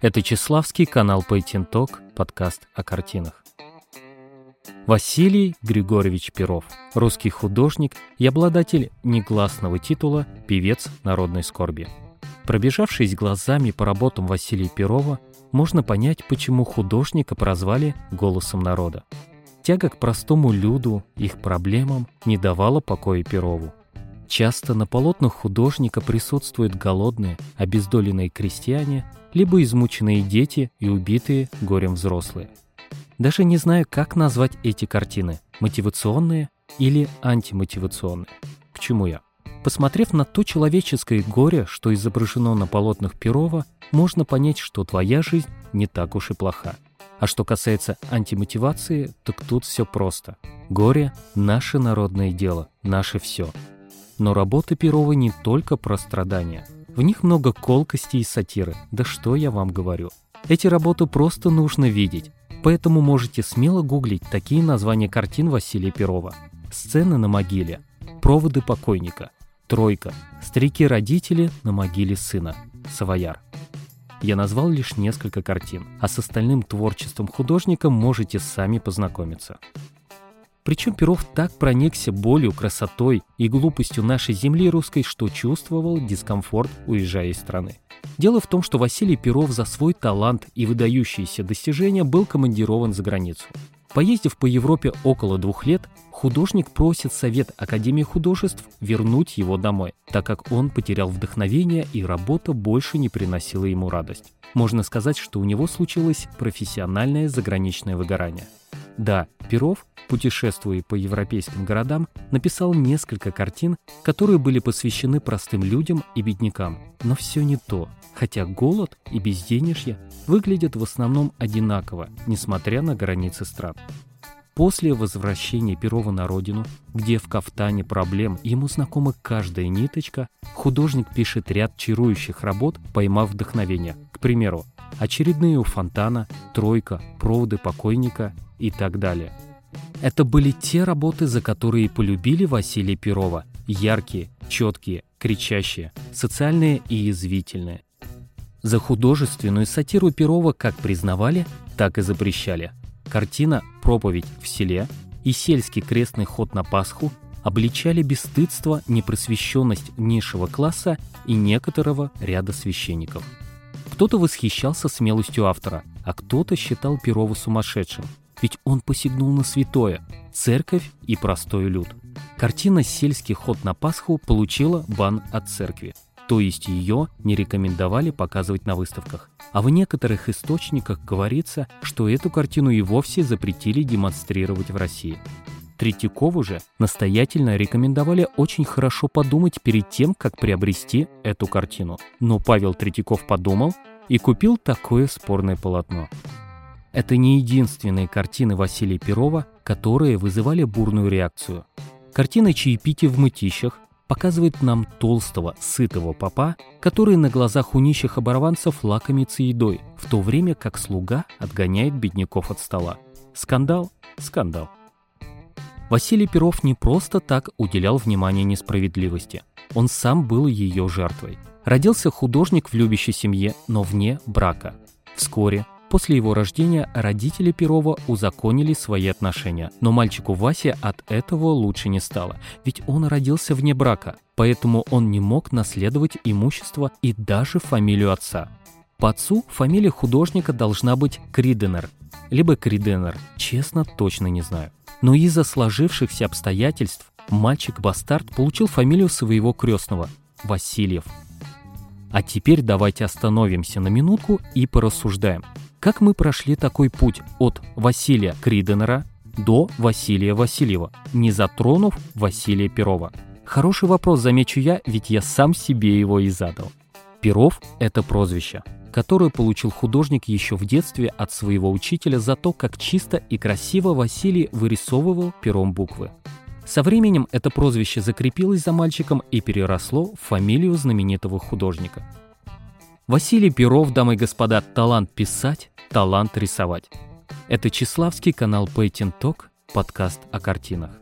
Это Чеславский канал Пейтинток, подкаст о картинах. Василий Григорьевич Перов, русский художник и обладатель негласного титула «Певец народной скорби». Пробежавшись глазами по работам Василия Перова, можно понять, почему художника прозвали «голосом народа». Тяга к простому люду, их проблемам не давала покоя Перову. Часто на полотнах художника присутствуют голодные, обездоленные крестьяне, либо измученные дети и убитые горем взрослые. Даже не знаю, как назвать эти картины – мотивационные или антимотивационные. К чему я? Посмотрев на то человеческое горе, что изображено на полотнах Перова, можно понять, что твоя жизнь не так уж и плоха. А что касается антимотивации, так тут все просто. Горе – наше народное дело, наше все – но работы Перова не только про страдания. В них много колкости и сатиры. Да что я вам говорю. Эти работы просто нужно видеть. Поэтому можете смело гуглить такие названия картин Василия Перова. «Сцены на могиле», «Проводы покойника», «Тройка», «Старики-родители на могиле сына», «Савояр». Я назвал лишь несколько картин, а с остальным творчеством художника можете сами познакомиться. Причем Перов так проникся болью, красотой и глупостью нашей земли русской, что чувствовал дискомфорт, уезжая из страны. Дело в том, что Василий Перов за свой талант и выдающиеся достижения был командирован за границу. Поездив по Европе около двух лет, художник просит Совет Академии художеств вернуть его домой, так как он потерял вдохновение и работа больше не приносила ему радость. Можно сказать, что у него случилось профессиональное заграничное выгорание. Да, Перов путешествуя по европейским городам, написал несколько картин, которые были посвящены простым людям и беднякам. Но все не то, хотя голод и безденежье выглядят в основном одинаково, несмотря на границы стран. После возвращения Перова на родину, где в кафтане проблем ему знакома каждая ниточка, художник пишет ряд чарующих работ, поймав вдохновение. К примеру, очередные у фонтана, тройка, проводы покойника и так далее – это были те работы, за которые полюбили Василия Перова. Яркие, четкие, кричащие, социальные и язвительные. За художественную сатиру Перова как признавали, так и запрещали. Картина «Проповедь в селе» и сельский крестный ход на Пасху обличали бесстыдство, непросвещенность низшего класса и некоторого ряда священников. Кто-то восхищался смелостью автора, а кто-то считал Перова сумасшедшим – ведь он посягнул на святое – церковь и простой люд. Картина «Сельский ход на Пасху» получила бан от церкви, то есть ее не рекомендовали показывать на выставках. А в некоторых источниках говорится, что эту картину и вовсе запретили демонстрировать в России. Третьякову же настоятельно рекомендовали очень хорошо подумать перед тем, как приобрести эту картину. Но Павел Третьяков подумал и купил такое спорное полотно. Это не единственные картины Василия Перова, которые вызывали бурную реакцию. Картина «Чаепитие в мытищах» показывает нам толстого, сытого папа, который на глазах у нищих оборванцев лакомится едой, в то время как слуга отгоняет бедняков от стола. Скандал? Скандал. Василий Перов не просто так уделял внимание несправедливости. Он сам был ее жертвой. Родился художник в любящей семье, но вне брака. Вскоре После его рождения родители Перова узаконили свои отношения, но мальчику Васе от этого лучше не стало, ведь он родился вне брака, поэтому он не мог наследовать имущество и даже фамилию отца. По отцу фамилия художника должна быть Криденер, либо Криденер, честно, точно не знаю. Но из-за сложившихся обстоятельств мальчик-бастард получил фамилию своего крестного – Васильев. А теперь давайте остановимся на минутку и порассуждаем – как мы прошли такой путь от Василия Криденера до Василия Васильева, не затронув Василия Перова? Хороший вопрос, замечу я, ведь я сам себе его и задал. Перов – это прозвище, которое получил художник еще в детстве от своего учителя за то, как чисто и красиво Василий вырисовывал пером буквы. Со временем это прозвище закрепилось за мальчиком и переросло в фамилию знаменитого художника – Василий Перов, дамы и господа, талант писать, талант рисовать. Это Чеславский канал Painting Talk, подкаст о картинах.